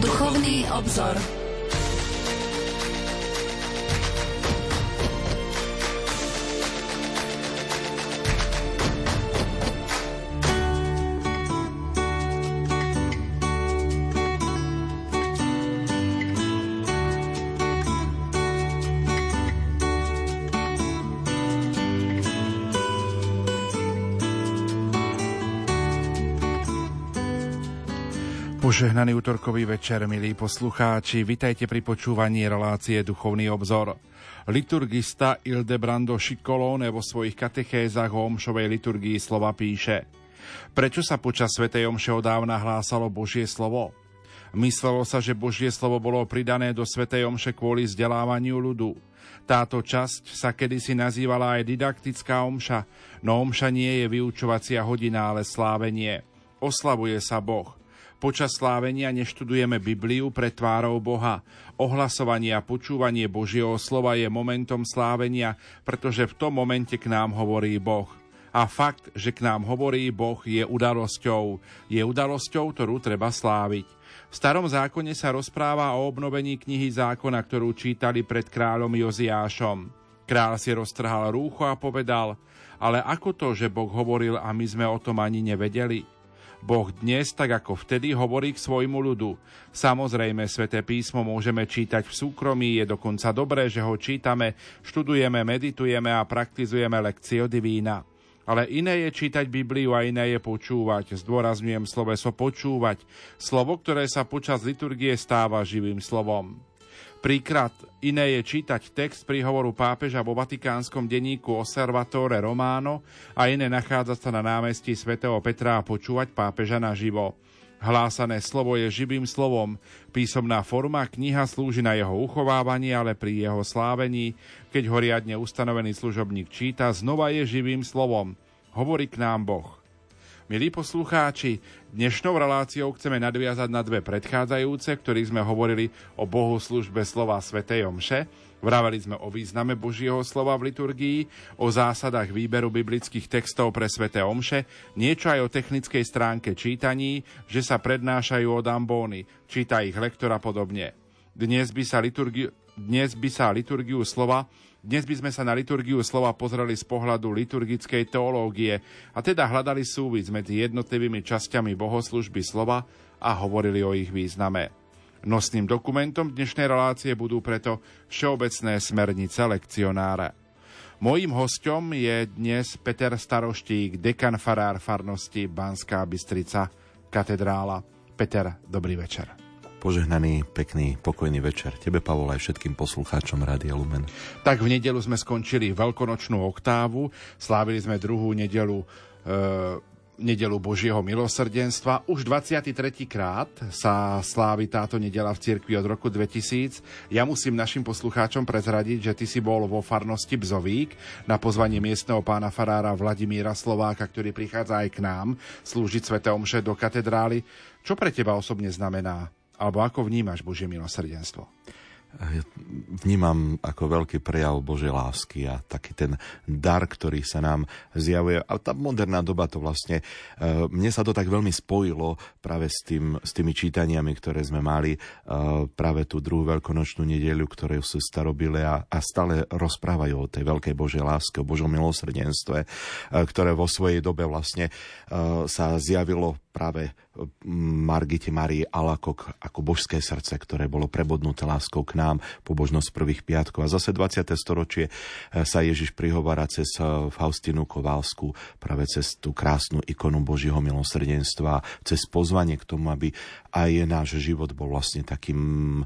Duchovný obzor. Požehnaný útorkový večer, milí poslucháči, vitajte pri počúvaní relácie Duchovný obzor. Liturgista Ildebrando Šikolone vo svojich katechézach o omšovej liturgii slova píše Prečo sa počas Svetej Omše odávna hlásalo Božie slovo? Myslelo sa, že Božie slovo bolo pridané do Svetej Omše kvôli vzdelávaniu ľudu. Táto časť sa kedysi nazývala aj didaktická omša, no omša nie je vyučovacia hodina, ale slávenie. Oslavuje sa Boh – Počas slávenia neštudujeme Bibliu pred tvárou Boha. Ohlasovanie a počúvanie Božieho slova je momentom slávenia, pretože v tom momente k nám hovorí Boh. A fakt, že k nám hovorí Boh, je udalosťou. Je udalosťou, ktorú treba sláviť. V starom zákone sa rozpráva o obnovení knihy zákona, ktorú čítali pred kráľom Joziášom. Král si roztrhal rúcho a povedal, ale ako to, že Boh hovoril a my sme o tom ani nevedeli? Boh dnes, tak ako vtedy, hovorí k svojmu ľudu. Samozrejme, sväté písmo môžeme čítať v súkromí, je dokonca dobré, že ho čítame, študujeme, meditujeme a praktizujeme lekcio divína. Ale iné je čítať Bibliu a iné je počúvať. Zdôrazňujem sloveso počúvať. Slovo, ktoré sa počas liturgie stáva živým slovom. Príklad iné je čítať text príhovoru pápeža vo vatikánskom denníku Osservatore Romano a iné nachádzať sa na námestí svätého Petra a počúvať pápeža naživo. Hlásané slovo je živým slovom. Písomná forma kniha slúži na jeho uchovávanie, ale pri jeho slávení, keď ho riadne ustanovený služobník číta, znova je živým slovom. Hovorí k nám Boh. Milí poslucháči, dnešnou reláciou chceme nadviazať na dve predchádzajúce, ktorých sme hovorili o Bohu službe slova Svetej Omše. Vraveli sme o význame Božieho slova v liturgii, o zásadách výberu biblických textov pre Sveté Omše, niečo aj o technickej stránke čítaní, že sa prednášajú od ambóny, číta ich lektor a podobne. Dnes by sa, liturgi- dnes by sa liturgiu slova dnes by sme sa na liturgiu slova pozreli z pohľadu liturgickej teológie a teda hľadali súvis medzi jednotlivými časťami bohoslužby slova a hovorili o ich význame. Nosným dokumentom dnešnej relácie budú preto všeobecné smernice lekcionára. Mojím hostom je dnes Peter Staroštík, dekan farár farnosti Banská Bystrica, katedrála. Peter, dobrý večer. Požehnaný, pekný, pokojný večer tebe, Pavol, aj všetkým poslucháčom Rádia Lumen. Tak v nedelu sme skončili veľkonočnú oktávu, slávili sme druhú nedelu e, nedelu Božieho milosrdenstva. Už 23. krát sa slávi táto nedela v cirkvi od roku 2000. Ja musím našim poslucháčom prezradiť, že ty si bol vo farnosti Bzovík na pozvanie miestneho pána farára Vladimíra Slováka, ktorý prichádza aj k nám slúžiť Svete Omše do katedrály. Čo pre teba osobne znamená alebo ako vnímaš Božie milosrdenstvo? vnímam ako veľký prejav Božej lásky a taký ten dar, ktorý sa nám zjavuje. A tá moderná doba to vlastne, e, mne sa to tak veľmi spojilo práve s, tým, s tými čítaniami, ktoré sme mali e, práve tú druhú veľkonočnú nedeľu, ktoré sú starobile a, a stále rozprávajú o tej veľkej Božej láske, o Božom milosrdenstve, e, ktoré vo svojej dobe vlastne sa zjavilo práve Margite Marii Alakok ako božské srdce, ktoré bolo prebodnuté láskou k nám, pobožnosť prvých piatkov. A zase 20. storočie e, sa Ježiš prihovára cez e, Faustinu Kovalsku, práve cez tú krásnu ikonu Božieho milosrdenstva, cez pozvanie k tomu, aby aj náš život bol vlastne takým e,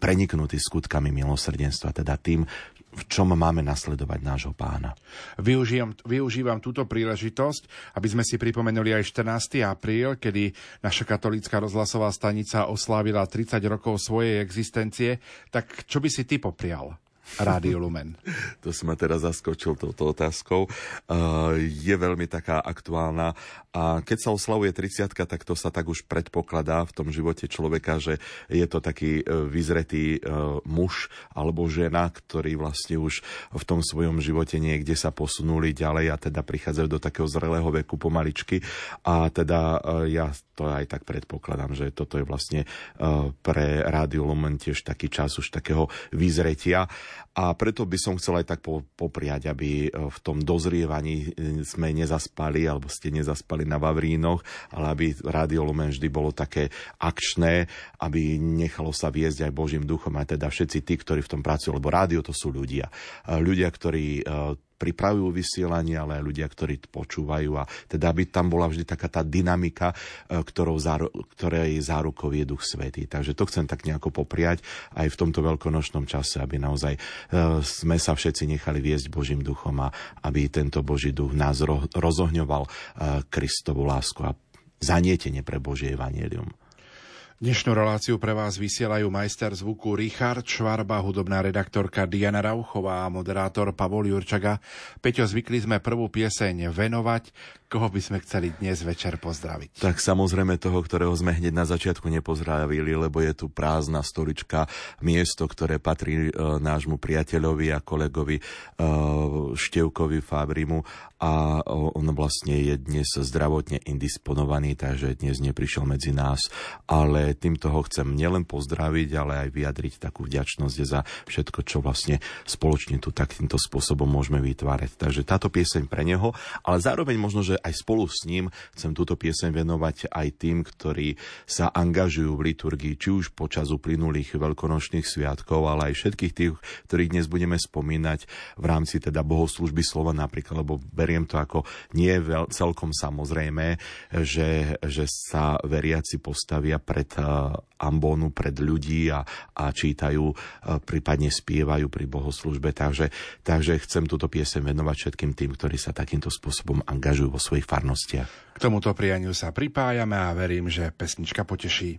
preniknutý skutkami milosrdenstva, teda tým, v čom máme nasledovať nášho pána. Využívam, využívam túto príležitosť, aby sme si pripomenuli aj 14. apríl, kedy naša katolícka rozhlasová stanica oslávila 30 rokov svojej existencie. Tak čo by si ty poprial Rádio Lumen? To si ma teraz zaskočil touto otázkou. Uh, je veľmi taká aktuálna a keď sa oslavuje 30 tak to sa tak už predpokladá v tom živote človeka, že je to taký uh, vyzretý uh, muž alebo žena, ktorí vlastne už v tom svojom živote niekde sa posunuli ďalej a teda prichádzajú do takého zrelého veku pomaličky a teda ja to aj tak predpokladám, že toto je vlastne pre Rádio Lumen tiež taký čas už takého vyzretia a preto by som chcel aj tak popriať, aby e, v tom dozrievaní e, sme nezaspali, alebo ste nezaspali na Vavrínoch, ale aby Rádio Lumen vždy bolo také akčné, aby nechalo sa viesť aj Božím duchom, aj teda všetci tí, ktorí v tom pracujú, lebo rádio to sú ľudia. Ľudia, ktorí e, pripravujú vysielanie, ale aj ľudia, ktorí počúvajú a teda aby tam bola vždy taká tá dynamika, e, ktorou záru, ktorej zárukou je Duch Svetý. Takže to chcem tak nejako popriať aj v tomto veľkonočnom čase, aby naozaj e, sme sa všetci nechali viesť Božím duchom a aby tento Boží duch nás rozohňoval e, Kristovu lásku a zanietenie pre Božie evanielium. Dnešnú reláciu pre vás vysielajú majster zvuku Richard Švarba, hudobná redaktorka Diana Rauchová a moderátor Pavol Jurčaga. Peťo, zvykli sme prvú pieseň venovať. Koho by sme chceli dnes večer pozdraviť? Tak samozrejme toho, ktorého sme hneď na začiatku nepozdravili, lebo je tu prázdna stolička, miesto, ktoré patrí e, nášmu priateľovi a kolegovi e, Števkovi Fabrimu a on vlastne je dnes zdravotne indisponovaný, takže dnes neprišiel medzi nás, ale týmto ho chcem nielen pozdraviť, ale aj vyjadriť takú vďačnosť za všetko, čo vlastne spoločne tu takýmto spôsobom môžeme vytvárať. Takže táto pieseň pre neho, ale zároveň možno, že aj spolu s ním chcem túto pieseň venovať aj tým, ktorí sa angažujú v liturgii, či už počas uplynulých veľkonočných sviatkov, ale aj všetkých tých, ktorých dnes budeme spomínať v rámci teda bohoslužby slova napríklad, lebo beriem to ako nie je celkom samozrejme, že, že sa veriaci postavia pred uh, ambónu, pred ľudí a, a čítajú, uh, prípadne spievajú pri bohoslužbe. Takže, takže chcem túto piesem venovať všetkým tým, ktorí sa takýmto spôsobom angažujú vo svojich farnostiach. K tomuto prianiu sa pripájame a verím, že pesnička poteší.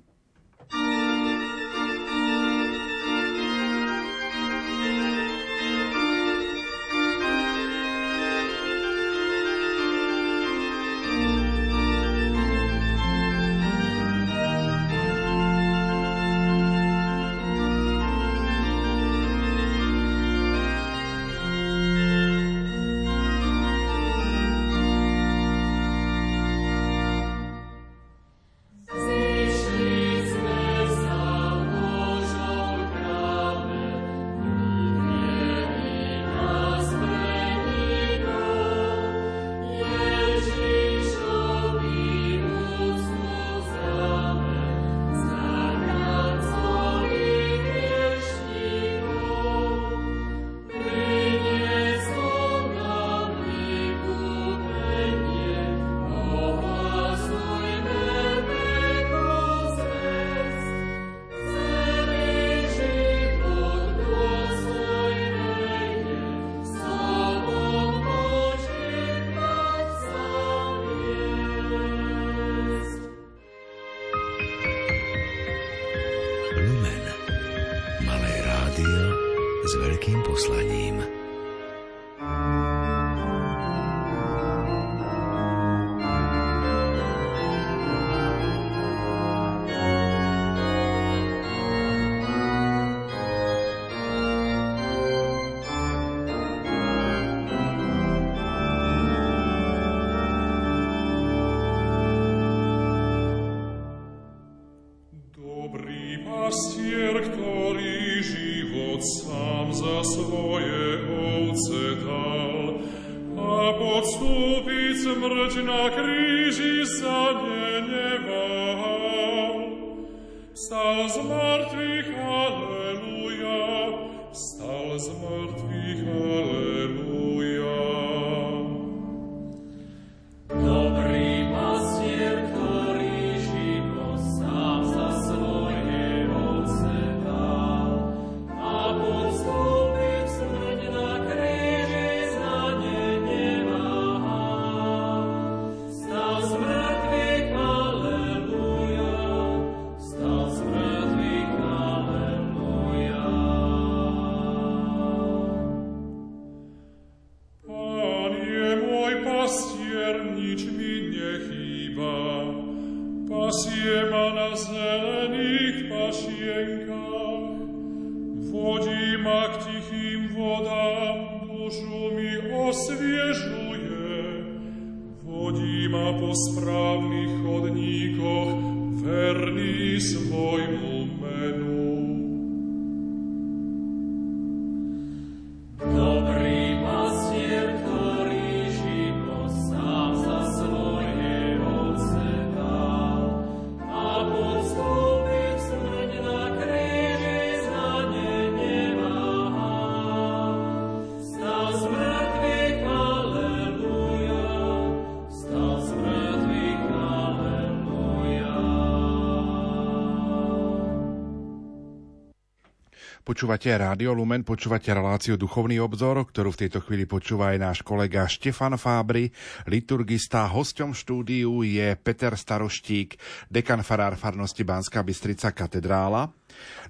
Počúvate Rádio Lumen, počúvate reláciu Duchovný obzor, ktorú v tejto chvíli počúva aj náš kolega Štefan Fábry, liturgista. Hosťom štúdiu je Peter Staroštík, dekan farár farnosti Banská Bystrica katedrála.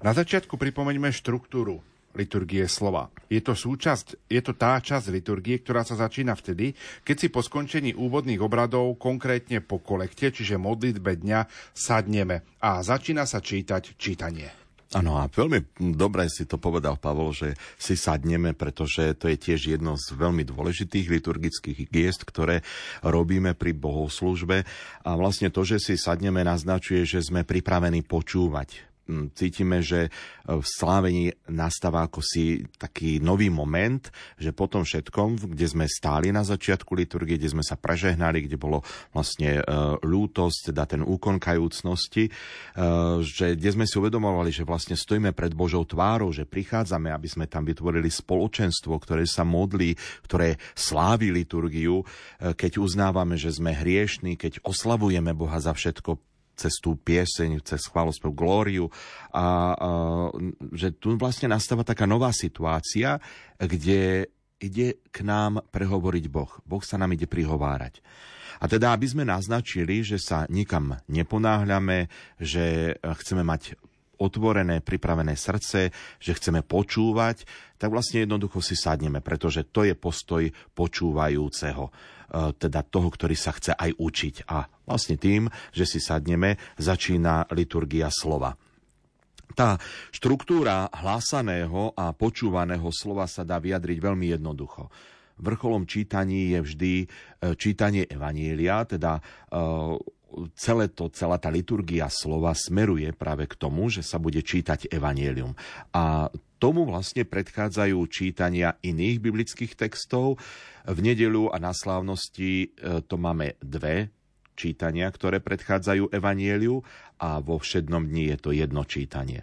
Na začiatku pripomeňme štruktúru liturgie slova. Je to, súčasť, je to tá časť liturgie, ktorá sa začína vtedy, keď si po skončení úvodných obradov, konkrétne po kolekte, čiže modlitbe dňa, sadneme a začína sa čítať čítanie. Áno, a veľmi dobre si to povedal Pavol, že si sadneme, pretože to je tiež jedno z veľmi dôležitých liturgických giest, ktoré robíme pri bohoslužbe. A vlastne to, že si sadneme, naznačuje, že sme pripravení počúvať cítime, že e, v slávení nastáva ako si taký nový moment, že po tom všetkom, kde sme stáli na začiatku liturgie, kde sme sa prežehnali, kde bolo vlastne e, ľútosť, teda ten úkon kajúcnosti, e, že kde sme si uvedomovali, že vlastne stojíme pred Božou tvárou, že prichádzame, aby sme tam vytvorili spoločenstvo, ktoré sa modlí, ktoré slávi liturgiu, keď uznávame, že sme hriešní, keď oslavujeme Boha za všetko, cez tú pieseň, cez chválospev Glóriu a, a že tu vlastne nastáva taká nová situácia, kde ide k nám prehovoriť Boh. Boh sa nám ide prihovárať. A teda, aby sme naznačili, že sa nikam neponáhľame, že chceme mať otvorené, pripravené srdce, že chceme počúvať, tak vlastne jednoducho si sadneme, pretože to je postoj počúvajúceho. E, teda toho, ktorý sa chce aj učiť. A vlastne tým, že si sadneme, začína liturgia slova. Tá štruktúra hlásaného a počúvaného slova sa dá vyjadriť veľmi jednoducho. Vrcholom čítaní je vždy e, čítanie Evanielia, teda e, celé to, celá tá liturgia slova smeruje práve k tomu, že sa bude čítať Evanielium. A tomu vlastne predchádzajú čítania iných biblických textov. V nedelu a na slávnosti e, to máme dve čítania, ktoré predchádzajú Evanieliu a vo všednom dni je to jedno čítanie.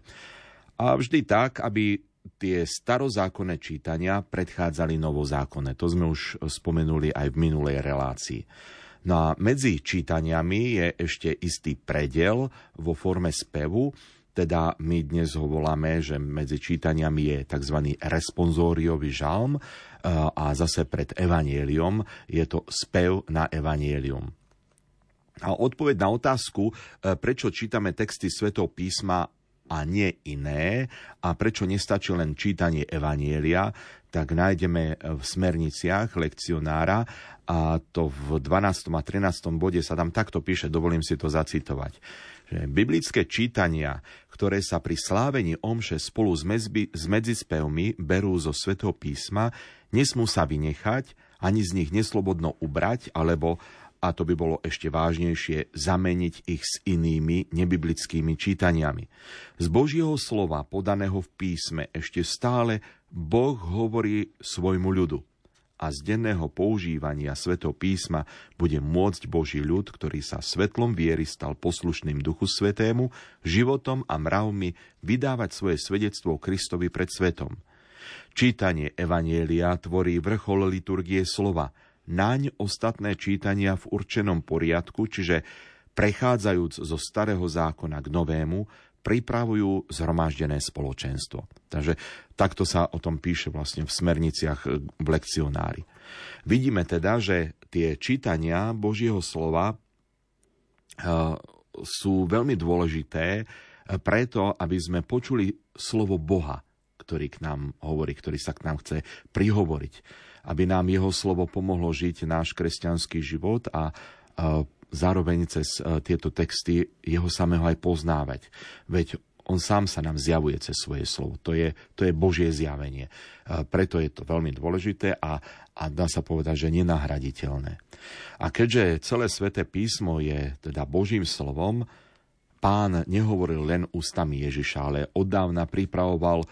A vždy tak, aby tie starozákonné čítania predchádzali novozákonné. To sme už spomenuli aj v minulej relácii. No a medzi čítaniami je ešte istý predel vo forme spevu, teda my dnes ho voláme, že medzi čítaniami je tzv. responsóriový žalm e, a zase pred evanieliom je to spev na evanielium. A odpoveď na otázku, e, prečo čítame texty svetov písma a nie iné a prečo nestačí len čítanie Evanielia, tak nájdeme v smerniciach lekcionára a to v 12. a 13. bode sa tam takto píše, dovolím si to zacitovať že biblické čítania, ktoré sa pri slávení omše spolu s, mezby, s medzispevmi berú zo svätého písma, nesmú sa vynechať, ani z nich neslobodno ubrať, alebo, a to by bolo ešte vážnejšie, zameniť ich s inými nebiblickými čítaniami. Z Božieho slova podaného v písme ešte stále Boh hovorí svojmu ľudu a z denného používania Svetov písma bude môcť Boží ľud, ktorý sa svetlom viery stal poslušným Duchu Svetému, životom a mravmi vydávať svoje svedectvo Kristovi pred svetom. Čítanie Evanielia tvorí vrchol liturgie slova, naň ostatné čítania v určenom poriadku, čiže prechádzajúc zo starého zákona k novému, pripravujú zhromaždené spoločenstvo. Takže takto sa o tom píše vlastne v smerniciach e, v lekcionári. Vidíme teda, že tie čítania Božieho slova e, sú veľmi dôležité e, preto, aby sme počuli slovo Boha, ktorý k nám hovorí, ktorý sa k nám chce prihovoriť. Aby nám jeho slovo pomohlo žiť náš kresťanský život a, a zároveň cez tieto texty jeho samého aj poznávať. Veď on sám sa nám zjavuje cez svoje slovo. To je, to je Božie zjavenie. Preto je to veľmi dôležité a, a dá sa povedať, že nenahraditeľné. A keďže celé sväté písmo je teda Božím slovom, pán nehovoril len ústami Ježiša, ale oddávna pripravoval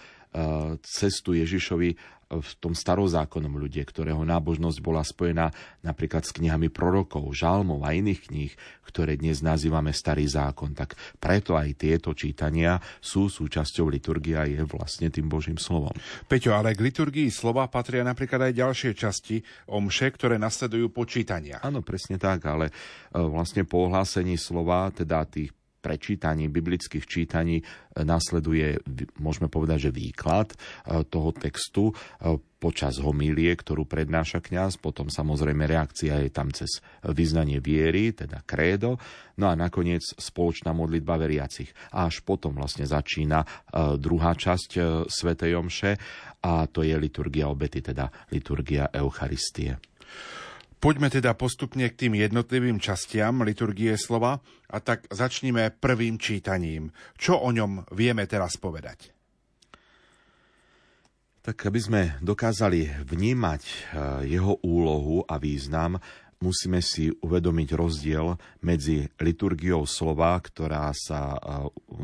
cestu Ježišovi v tom starozákonnom ľudie, ktorého nábožnosť bola spojená napríklad s knihami prorokov, žalmov a iných kníh, ktoré dnes nazývame Starý zákon. Tak preto aj tieto čítania sú súčasťou liturgie a je vlastne tým Božím slovom. Peťo, ale k liturgii slova patria napríklad aj ďalšie časti omše, ktoré nasledujú počítania. Áno, presne tak, ale e, vlastne po ohlásení slova, teda tých prečítaní biblických čítaní e, nasleduje, môžeme povedať, že výklad e, toho textu e, počas homílie, ktorú prednáša kňaz, potom samozrejme reakcia je tam cez vyznanie viery, teda krédo, no a nakoniec spoločná modlitba veriacich. A až potom vlastne začína druhá časť Svetej Omše a to je liturgia obety, teda liturgia Eucharistie. Poďme teda postupne k tým jednotlivým častiam liturgie slova a tak začníme prvým čítaním. Čo o ňom vieme teraz povedať? Tak aby sme dokázali vnímať e, jeho úlohu a význam, musíme si uvedomiť rozdiel medzi liturgiou slova, ktorá sa e,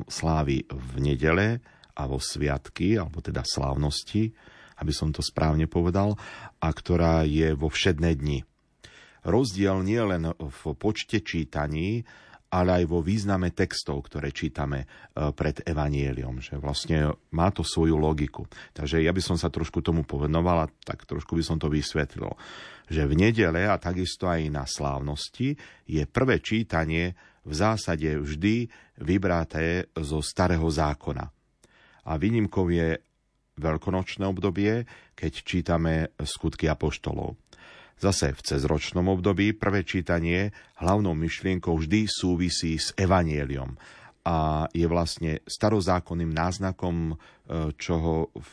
slávi v nedele a vo sviatky, alebo teda slávnosti, aby som to správne povedal, a ktorá je vo všedné dni rozdiel nie len v počte čítaní, ale aj vo význame textov, ktoré čítame e, pred Evanieliom, že vlastne má to svoju logiku. Takže ja by som sa trošku tomu povenoval a tak trošku by som to vysvetlil, že v nedele a takisto aj na slávnosti je prvé čítanie v zásade vždy vybraté zo starého zákona. A výnimkou je veľkonočné obdobie, keď čítame skutky apoštolov. Zase v cezročnom období prvé čítanie hlavnou myšlienkou vždy súvisí s evanieliom a je vlastne starozákonným náznakom, e, čoho v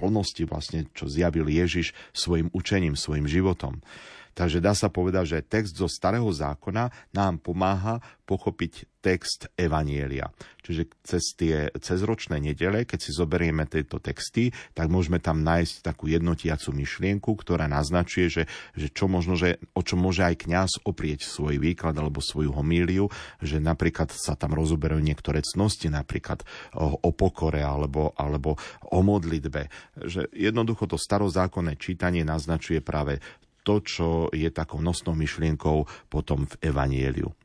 plnosti vlastne, čo zjavil Ježiš svojim učením, svojim životom. Takže dá sa povedať, že text zo Starého zákona nám pomáha pochopiť text Evanielia. Čiže cez tie cezročné nedele, keď si zoberieme tieto texty, tak môžeme tam nájsť takú jednotiacu myšlienku, ktorá naznačuje, že, že čo možno, že, o čo môže aj kňaz oprieť svoj výklad alebo svoju homíliu, že napríklad sa tam rozoberajú niektoré cnosti, napríklad o, o pokore alebo, alebo o modlitbe. Že jednoducho to starozákonné čítanie naznačuje práve to, čo je takou nosnou myšlienkou potom v Evanieliu. E,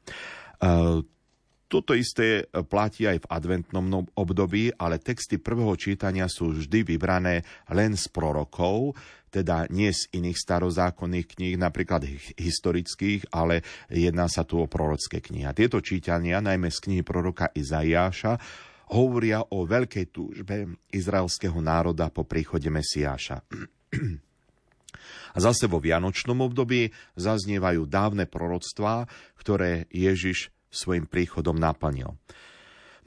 toto isté platí aj v adventnom období, ale texty prvého čítania sú vždy vybrané len z prorokov, teda nie z iných starozákonných kníh, napríklad historických, ale jedná sa tu o prorocké knihy. Tieto čítania, najmä z knihy proroka Izaiáša, hovoria o veľkej túžbe izraelského národa po príchode Mesiáša. A zase vo Vianočnom období zaznievajú dávne proroctvá, ktoré Ježiš svojim príchodom naplnil.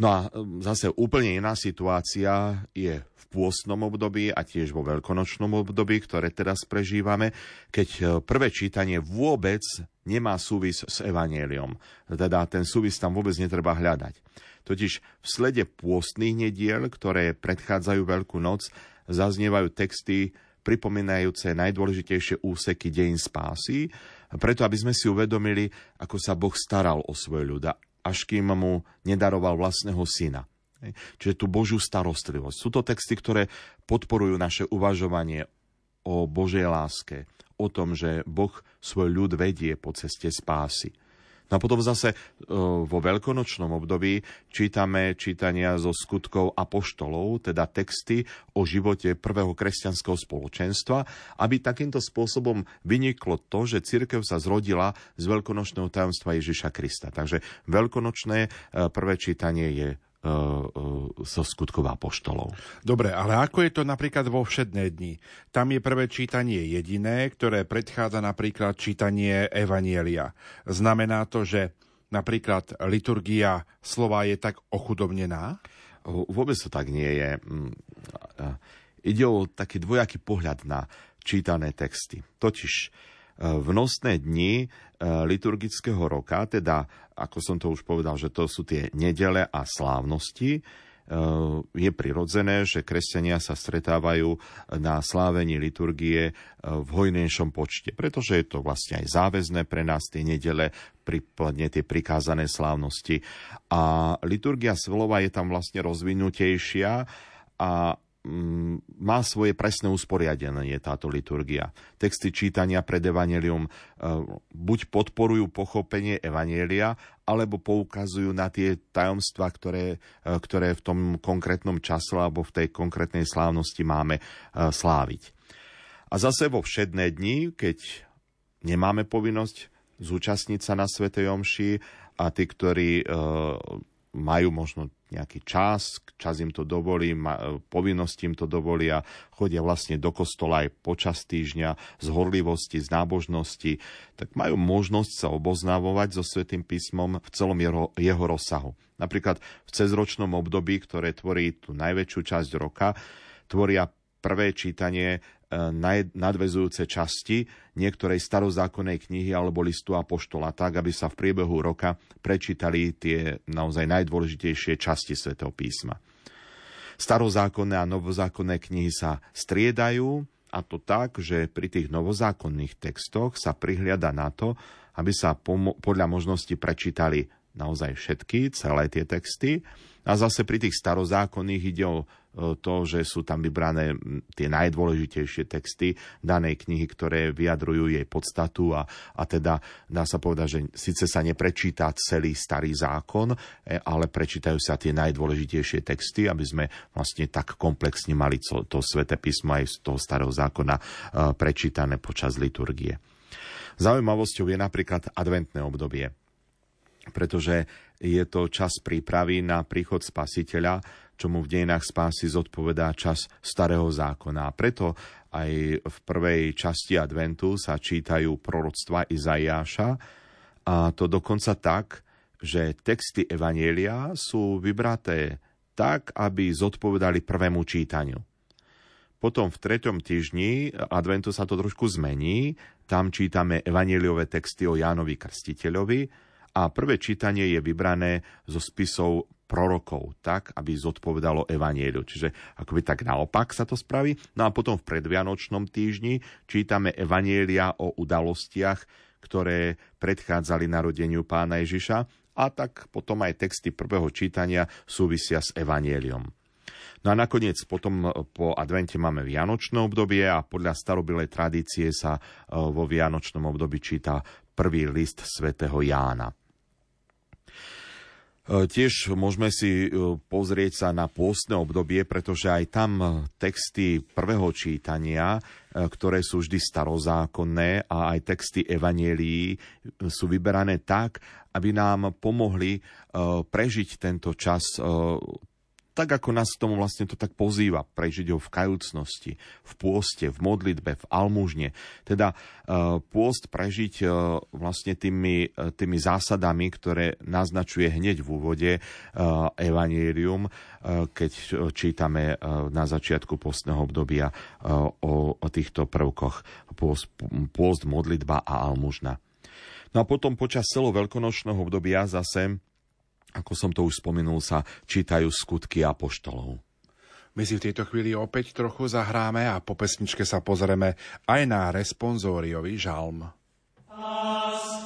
No a um, zase úplne iná situácia je v pôstnom období a tiež vo veľkonočnom období, ktoré teraz prežívame, keď uh, prvé čítanie vôbec nemá súvis s evanieliom. Teda ten súvis tam vôbec netreba hľadať. Totiž v slede pôstnych nediel, ktoré predchádzajú Veľkú noc, zaznievajú texty pripomínajúce najdôležitejšie úseky dejín spásy, preto aby sme si uvedomili, ako sa Boh staral o svoj ľud, až kým mu nedaroval vlastného syna. Čiže tú Božiu starostlivosť. Sú to texty, ktoré podporujú naše uvažovanie o Božej láske, o tom, že Boh svoj ľud vedie po ceste spásy. No a potom zase e, vo veľkonočnom období čítame čítania zo skutkov apoštolov, teda texty o živote prvého kresťanského spoločenstva, aby takýmto spôsobom vyniklo to, že cirkev sa zrodila z veľkonočného tajomstva Ježiša Krista. Takže veľkonočné e, prvé čítanie je zo skutkov apoštolov. Dobre, ale ako je to napríklad vo všedné dni? Tam je prvé čítanie jediné, ktoré predchádza napríklad čítanie Evanielia. Znamená to, že napríklad liturgia slova je tak ochudobnená? Vôbec to tak nie je. Mm, ide o taký dvojaký pohľad na čítané texty. Totiž e, v nosné dni e, liturgického roka, teda ako som to už povedal, že to sú tie nedele a slávnosti, je prirodzené, že kresťania sa stretávajú na slávení liturgie v hojnejšom počte, pretože je to vlastne aj záväzné pre nás tie nedele, prípadne tie prikázané slávnosti. A liturgia slova je tam vlastne rozvinutejšia a má svoje presné usporiadenie táto liturgia. Texty čítania pred evanelium e, buď podporujú pochopenie evanielia, alebo poukazujú na tie tajomstvá, ktoré, e, ktoré v tom konkrétnom čase alebo v tej konkrétnej slávnosti máme e, sláviť. A zase vo všedné dni, keď nemáme povinnosť zúčastniť sa na Svetej Omši a tí, ktorí majú možno nejaký čas, čas im to dovolí, povinnosti im to dovolí a chodia vlastne do kostola aj počas týždňa z horlivosti, z nábožnosti, tak majú možnosť sa oboznávovať so Svetým písmom v celom jeho, jeho rozsahu. Napríklad v cezročnom období, ktoré tvorí tú najväčšiu časť roka, tvoria prvé čítanie nadvezujúce časti niektorej starozákonnej knihy alebo listu Apoštola, tak, aby sa v priebehu roka prečítali tie naozaj najdôležitejšie časti svätého písma. Starozákonné a novozákonné knihy sa striedajú, a to tak, že pri tých novozákonných textoch sa prihliada na to, aby sa podľa možnosti prečítali naozaj všetky, celé tie texty. A zase pri tých starozákonných ide o to, že sú tam vybrané tie najdôležitejšie texty danej knihy, ktoré vyjadrujú jej podstatu a, a teda dá sa povedať, že síce sa neprečíta celý starý zákon, e, ale prečítajú sa tie najdôležitejšie texty, aby sme vlastne tak komplexne mali to, to sväté písmo aj z toho starého zákona e, prečítané počas liturgie. Zaujímavosťou je napríklad adventné obdobie pretože je to čas prípravy na príchod spasiteľa, čomu v dejinách spásy zodpovedá čas starého zákona. A preto aj v prvej časti adventu sa čítajú proroctva Izaiáša, a to dokonca tak, že texty Evanielia sú vybraté tak, aby zodpovedali prvému čítaniu. Potom v treťom týždni adventu sa to trošku zmení. Tam čítame evanieliové texty o Jánovi Krstiteľovi, a prvé čítanie je vybrané zo spisov prorokov, tak, aby zodpovedalo evanieliu. Čiže akoby tak naopak sa to spraví. No a potom v predvianočnom týždni čítame evanielia o udalostiach, ktoré predchádzali narodeniu pána Ježiša a tak potom aj texty prvého čítania súvisia s evanieliom. No a nakoniec potom po advente máme Vianočné obdobie a podľa starobilej tradície sa e, vo Vianočnom období číta prvý list svätého Jána. E, tiež môžeme si e, pozrieť sa na pôstne obdobie, pretože aj tam e, texty prvého čítania, ktoré sú vždy starozákonné a aj texty evanielí sú vyberané tak, aby nám pomohli prežiť tento čas tak ako nás tomu vlastne to tak pozýva, prežiť ho v kajúcnosti, v pôste, v modlitbe, v almužne. Teda uh, pôst prežiť uh, vlastne tými, uh, tými zásadami, ktoré naznačuje hneď v úvode Evangelium, keď čítame na začiatku postného obdobia o, o týchto prvkoch. Pôst, pôst, modlitba a almužna. No a potom počas celoveľkonočného obdobia zase ako som to už spomenul, sa čítajú skutky apoštolov. My si v tejto chvíli opäť trochu zahráme a po pesničke sa pozrieme aj na responsóriový žalm. Láska.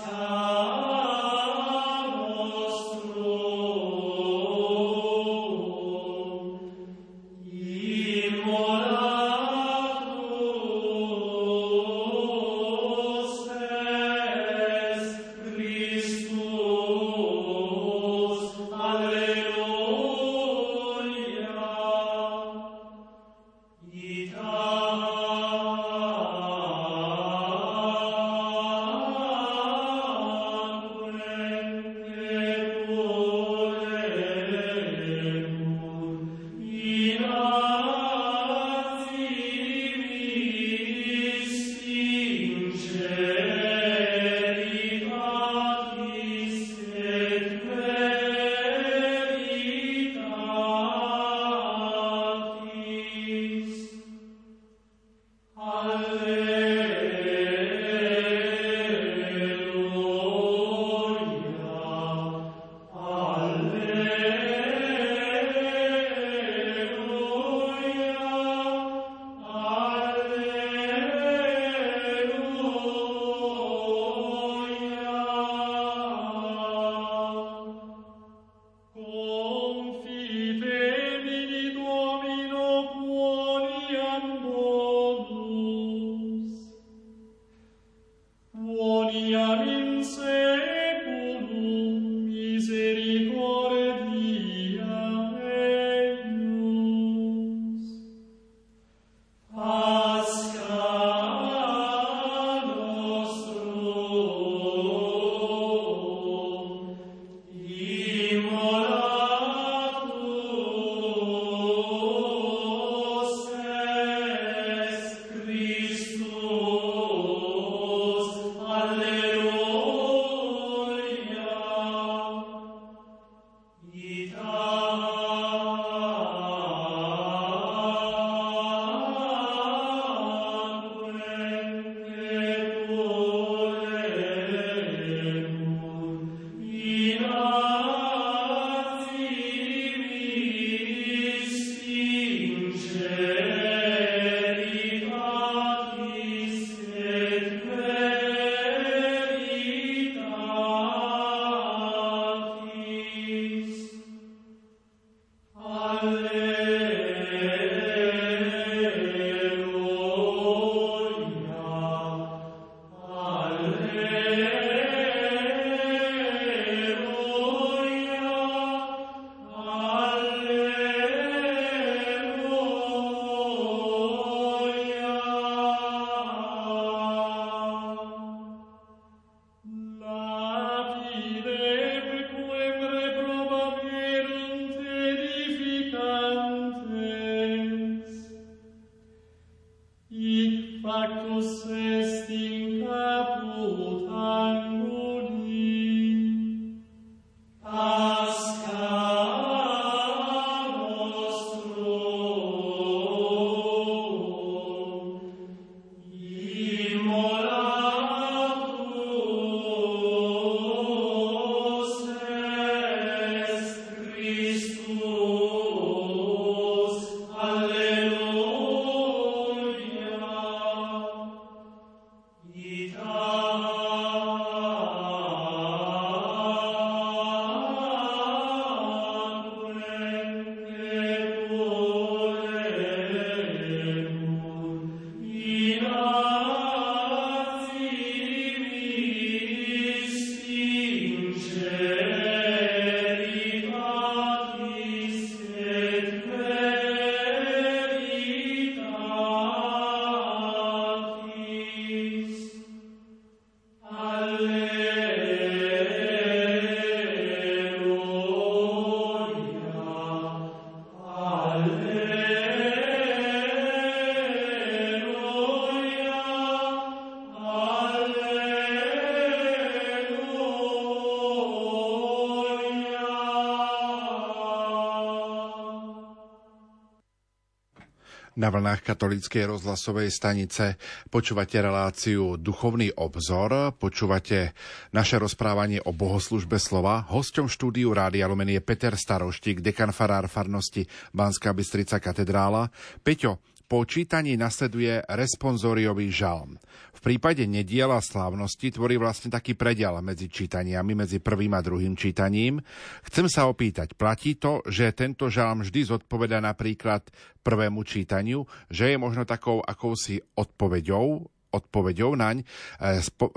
Na vlnách katolíckej rozhlasovej stanice počúvate reláciu Duchovný obzor, počúvate naše rozprávanie o bohoslužbe slova. Hosťom štúdiu Rádia Lumen je Peter Staroštík, dekan farár farnosti Banská Bystrica katedrála. Peťo, po čítaní nasleduje responsoriový žalm. V prípade nediela slávnosti tvorí vlastne taký predial medzi čítaniami, medzi prvým a druhým čítaním. Chcem sa opýtať, platí to, že tento žalm vždy zodpoveda napríklad prvému čítaniu, že je možno takou akousi odpoveďou odpoveďou naň. E,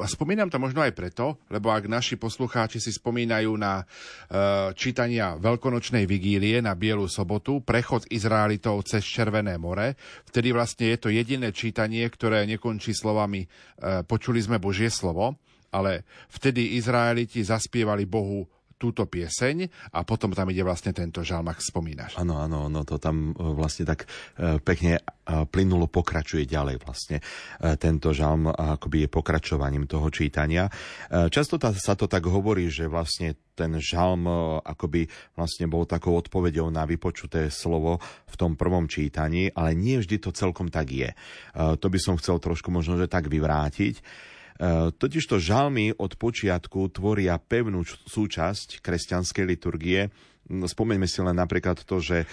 spomínam to možno aj preto, lebo ak naši poslucháči si spomínajú na e, čítania Veľkonočnej vigílie na Bielu sobotu, prechod Izraelitov cez Červené more, vtedy vlastne je to jediné čítanie, ktoré nekončí slovami e, počuli sme Božie slovo, ale vtedy Izraeliti zaspievali Bohu túto pieseň a potom tam ide vlastne tento žalm, ak spomínaš. Áno, áno, no to tam e, vlastne tak e, pekne e, plynulo pokračuje ďalej vlastne. Tento žalm akoby je pokračovaním toho čítania. Často sa to tak hovorí, že vlastne ten žalm akoby vlastne bol takou odpovedou na vypočuté slovo v tom prvom čítaní, ale nie vždy to celkom tak je. To by som chcel trošku možno, že tak vyvrátiť. E, totižto žalmy od počiatku tvoria pevnú súčasť kresťanskej liturgie. No, spomeňme si len napríklad to, že e,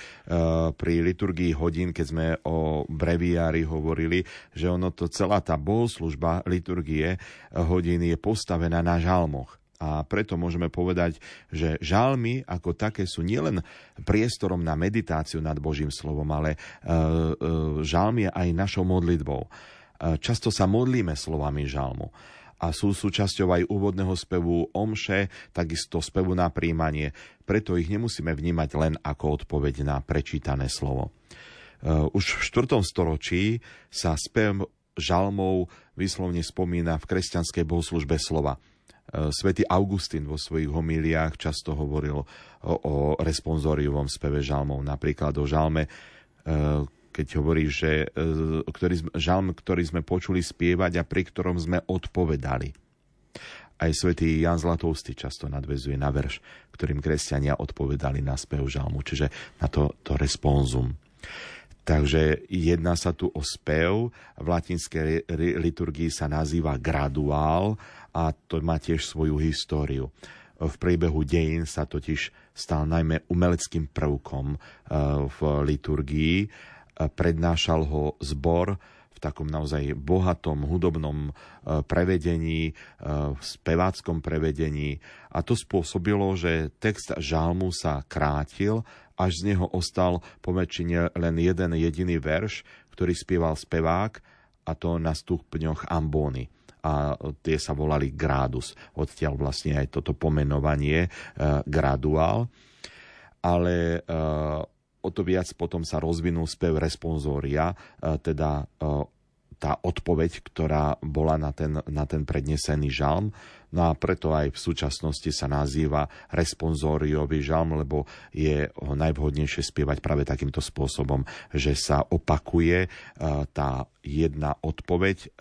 pri liturgii hodín, keď sme o breviári hovorili, že ono to celá tá bohoslužba liturgie e, hodín je postavená na žalmoch. A preto môžeme povedať, že žalmy ako také sú nielen priestorom na meditáciu nad Božím slovom, ale žalmy je aj našou modlitbou. Často sa modlíme slovami žalmu. a sú súčasťou aj úvodného spevu omše, takisto spevu na príjmanie. Preto ich nemusíme vnímať len ako odpoveď na prečítané slovo. E, už v 4. storočí sa spev žalmov vyslovne spomína v kresťanskej bohoslužbe slova. E, svetý Augustín vo svojich homíliách často hovoril o, o responsoriovom speve žalmov, napríklad o žalme, e, keď hovorí, že ktorý, žalm, ktorý sme počuli spievať a pri ktorom sme odpovedali. Aj svätý Jan Zlatoustý často nadvezuje na verš, ktorým kresťania odpovedali na spev žalmu, čiže na to, to responsum. Takže jedná sa tu o spev, v latinskej liturgii sa nazýva graduál a to má tiež svoju históriu. V priebehu dejín sa totiž stal najmä umeleckým prvkom eh, v liturgii. Prednášal ho zbor v takom naozaj bohatom hudobnom eh, prevedení, eh, v speváckom prevedení. A to spôsobilo, že text žalmu sa krátil až z neho ostal poväčšine len jeden jediný verš, ktorý spieval spevák, a to na stupňoch ambóny a tie sa volali gradus. Odtiaľ vlastne aj toto pomenovanie e, graduál. Ale e, o to viac potom sa rozvinul spev responsória, e, teda e, tá odpoveď, ktorá bola na ten, na ten prednesený žalm. No a preto aj v súčasnosti sa nazýva responsóriový žalm, lebo je najvhodnejšie spievať práve takýmto spôsobom, že sa opakuje e, tá jedna odpoveď,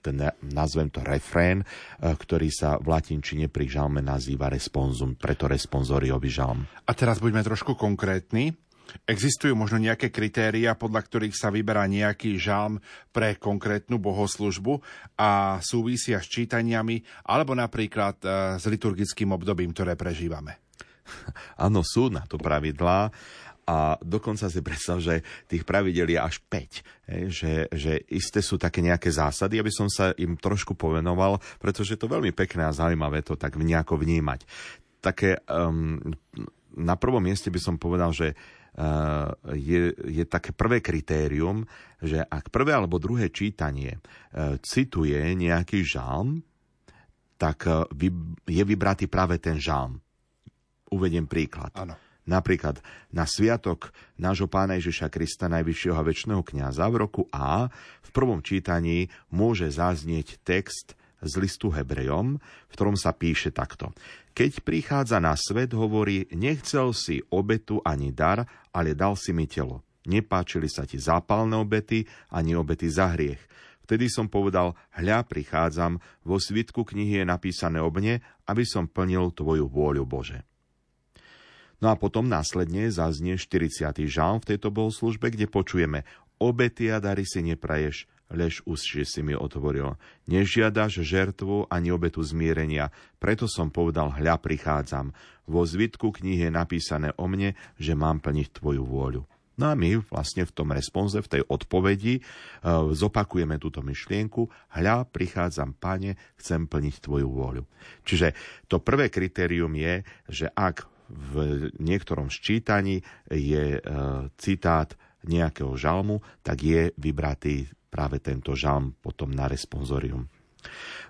ten, nazvem to refrén, ktorý sa v latinčine pri žalme nazýva responsum, preto responsoriový žalm. A teraz buďme trošku konkrétni. Existujú možno nejaké kritéria, podľa ktorých sa vyberá nejaký žalm pre konkrétnu bohoslužbu a súvisia s čítaniami, alebo napríklad e, s liturgickým obdobím, ktoré prežívame? Áno, sú na to pravidlá a dokonca si predstav, že tých pravidel je až 5. že, že isté sú také nejaké zásady, aby som sa im trošku povenoval, pretože je to veľmi pekné a zaujímavé to tak nejako vnímať. Také, um, na prvom mieste by som povedal, že Eh, je, je také prvé kritérium, že ak prvé alebo druhé čítanie eh, cituje nejaký žalm, tak eh, je vybratý práve ten žalm. Uvediem príklad. Ano. Napríklad na sviatok nášho pána Ježiša Krista, najvyššieho a väčšného kniaza v roku A v prvom čítaní môže zaznieť text z listu Hebrejom, v ktorom sa píše takto. Keď prichádza na svet, hovorí, nechcel si obetu ani dar, ale dal si mi telo. Nepáčili sa ti zápalné obety ani obety za hriech. Vtedy som povedal, hľa prichádzam, vo svitku knihy je napísané o mne, aby som plnil tvoju vôľu Bože. No a potom následne zaznie 40. žalm v tejto bohoslužbe, kde počujeme Obety a dary si nepraješ, lež ústšie si mi otvoril. Nežiadaš žertvu ani obetu zmierenia, preto som povedal, hľa prichádzam. Vo zvitku knihy je napísané o mne, že mám plniť tvoju vôľu. No a my vlastne v tom responze, v tej odpovedi e, zopakujeme túto myšlienku. Hľa, prichádzam, pane, chcem plniť tvoju vôľu. Čiže to prvé kritérium je, že ak v niektorom ščítaní je e, citát nejakého žalmu, tak je vybratý práve tento žalm potom na responsorium.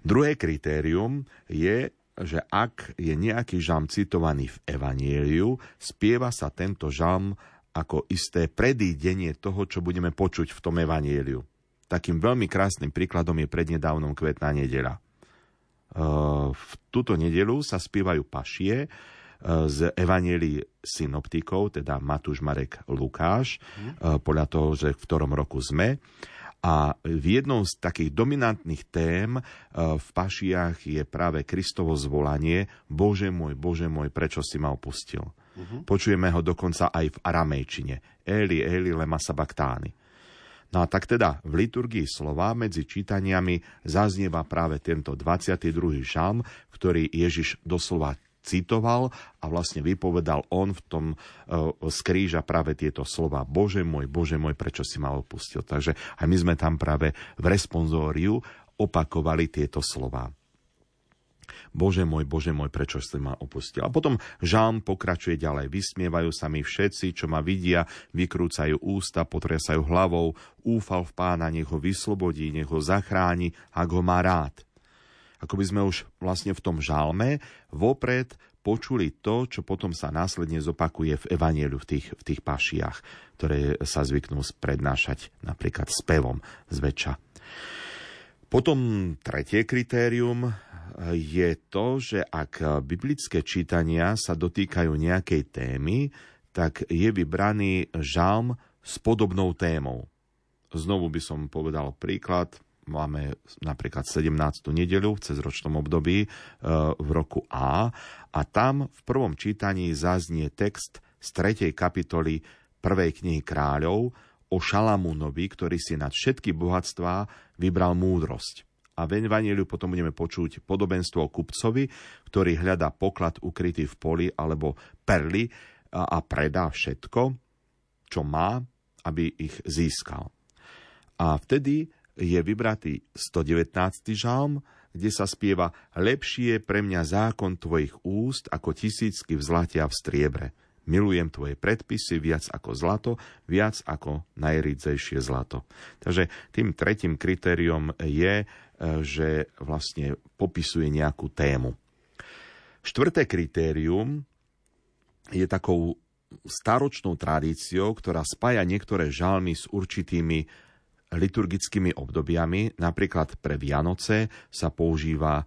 Druhé kritérium je, že ak je nejaký žalm citovaný v Evanieliu, spieva sa tento žalm ako isté predídenie toho, čo budeme počuť v tom Evanieliu. Takým veľmi krásnym príkladom je prednedávnom kvetná nedeľa. E, v túto nedelu sa spievajú pašie, z Evanielii synoptikov, teda Matúš, Marek, Lukáš, mm. podľa toho, že v ktorom roku sme. A v jednou z takých dominantných tém e, v pašiach je práve Kristovo zvolanie Bože môj, Bože môj, prečo si ma opustil. Uh-huh. Počujeme ho dokonca aj v aramejčine. Eli, Eli, lema sabaktány. No a tak teda v liturgii slova medzi čítaniami zaznieva práve tento 22. žalm, ktorý Ježiš doslova citoval a vlastne vypovedal on v tom uh, z kríža práve tieto slova Bože môj, Bože môj, prečo si ma opustil. Takže aj my sme tam práve v responsóriu opakovali tieto slova. Bože môj, Bože môj, prečo si ma opustil? A potom žám pokračuje ďalej. Vysmievajú sa mi všetci, čo ma vidia, vykrúcajú ústa, potresajú hlavou, úfal v pána, nech ho vyslobodí, nech ho zachráni, ak ho má rád. Ako by sme už vlastne v tom žalme vopred počuli to, čo potom sa následne zopakuje v evanielu, v tých, v tých pašiach, ktoré sa zvyknú prednášať napríklad spevom zväčša. Potom tretie kritérium je to, že ak biblické čítania sa dotýkajú nejakej témy, tak je vybraný žalm s podobnou témou. Znovu by som povedal príklad. Máme napríklad 17. nedeľu v cezročnom období e, v roku A a tam v prvom čítaní zaznie text z 3. kapitoly prvej knihy kráľov o Šalamúnovi, ktorý si nad všetky bohatstvá vybral múdrosť. A v Evangeliu potom budeme počuť podobenstvo o kupcovi, ktorý hľadá poklad ukrytý v poli alebo perly a predá všetko, čo má, aby ich získal. A vtedy je vybratý 119. žalm, kde sa spieva Lepší je pre mňa zákon tvojich úst ako tisícky v zlate a v striebre. Milujem tvoje predpisy viac ako zlato, viac ako najridzejšie zlato. Takže tým tretím kritériom je, e, že vlastne popisuje nejakú tému. Štvrté kritérium je takou staročnou tradíciou, ktorá spája niektoré žalmy s určitými liturgickými obdobiami. Napríklad pre Vianoce sa používa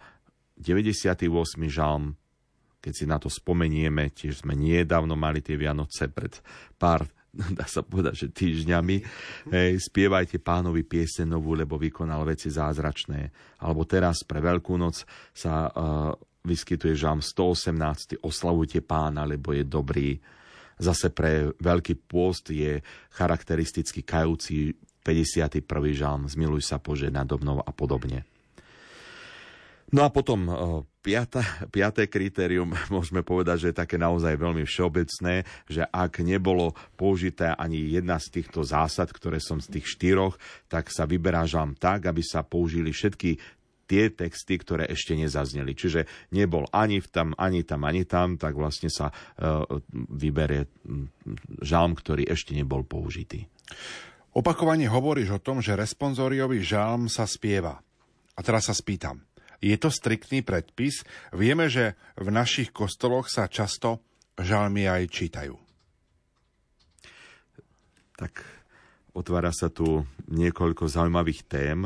98. žalm. Keď si na to spomenieme, tiež sme nedávno mali tie Vianoce pred pár dá sa povedať, že týždňami. Hej, spievajte pánovi piesenovú, lebo vykonal veci zázračné. Alebo teraz pre Veľkú noc sa uh, vyskytuje žalm 118. Oslavujte pána, lebo je dobrý. Zase pre Veľký pôst je charakteristicky kajúci 51. žalm Zmiluj sa Bože nado mnou a podobne. No a potom piata, piaté kritérium, môžeme povedať, že je také naozaj veľmi všeobecné, že ak nebolo použité ani jedna z týchto zásad, ktoré som z tých štyroch, tak sa vyberá žalm tak, aby sa použili všetky tie texty, ktoré ešte nezazneli. Čiže nebol ani tam, ani tam, ani tam, tak vlastne sa uh, vyberie žalm, ktorý ešte nebol použitý. Opakovane hovoríš o tom, že responsoriový žalm sa spieva. A teraz sa spýtam. Je to striktný predpis? Vieme, že v našich kostoloch sa často žalmy aj čítajú. Tak otvára sa tu niekoľko zaujímavých tém.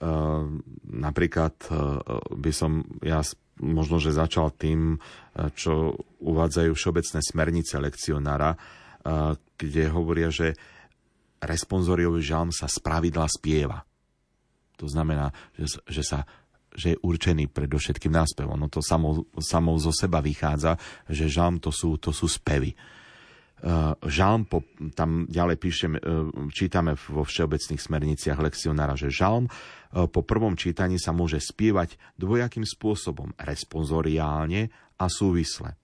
Uh, napríklad uh, by som ja možno, že začal tým, uh, čo uvádzajú všeobecné smernice lekcionára, kde hovoria, že responsoriový žalm sa spravidla spieva. To znamená, že, že sa že je určený predovšetkým náspevom. No to samou, samou zo seba vychádza, že žalm to sú, to sú spevy. Uh, žalm, po, tam ďalej píšem, uh, čítame vo všeobecných smerniciach lekcionára, že žalm uh, po prvom čítaní sa môže spievať dvojakým spôsobom, responsoriálne a súvisle.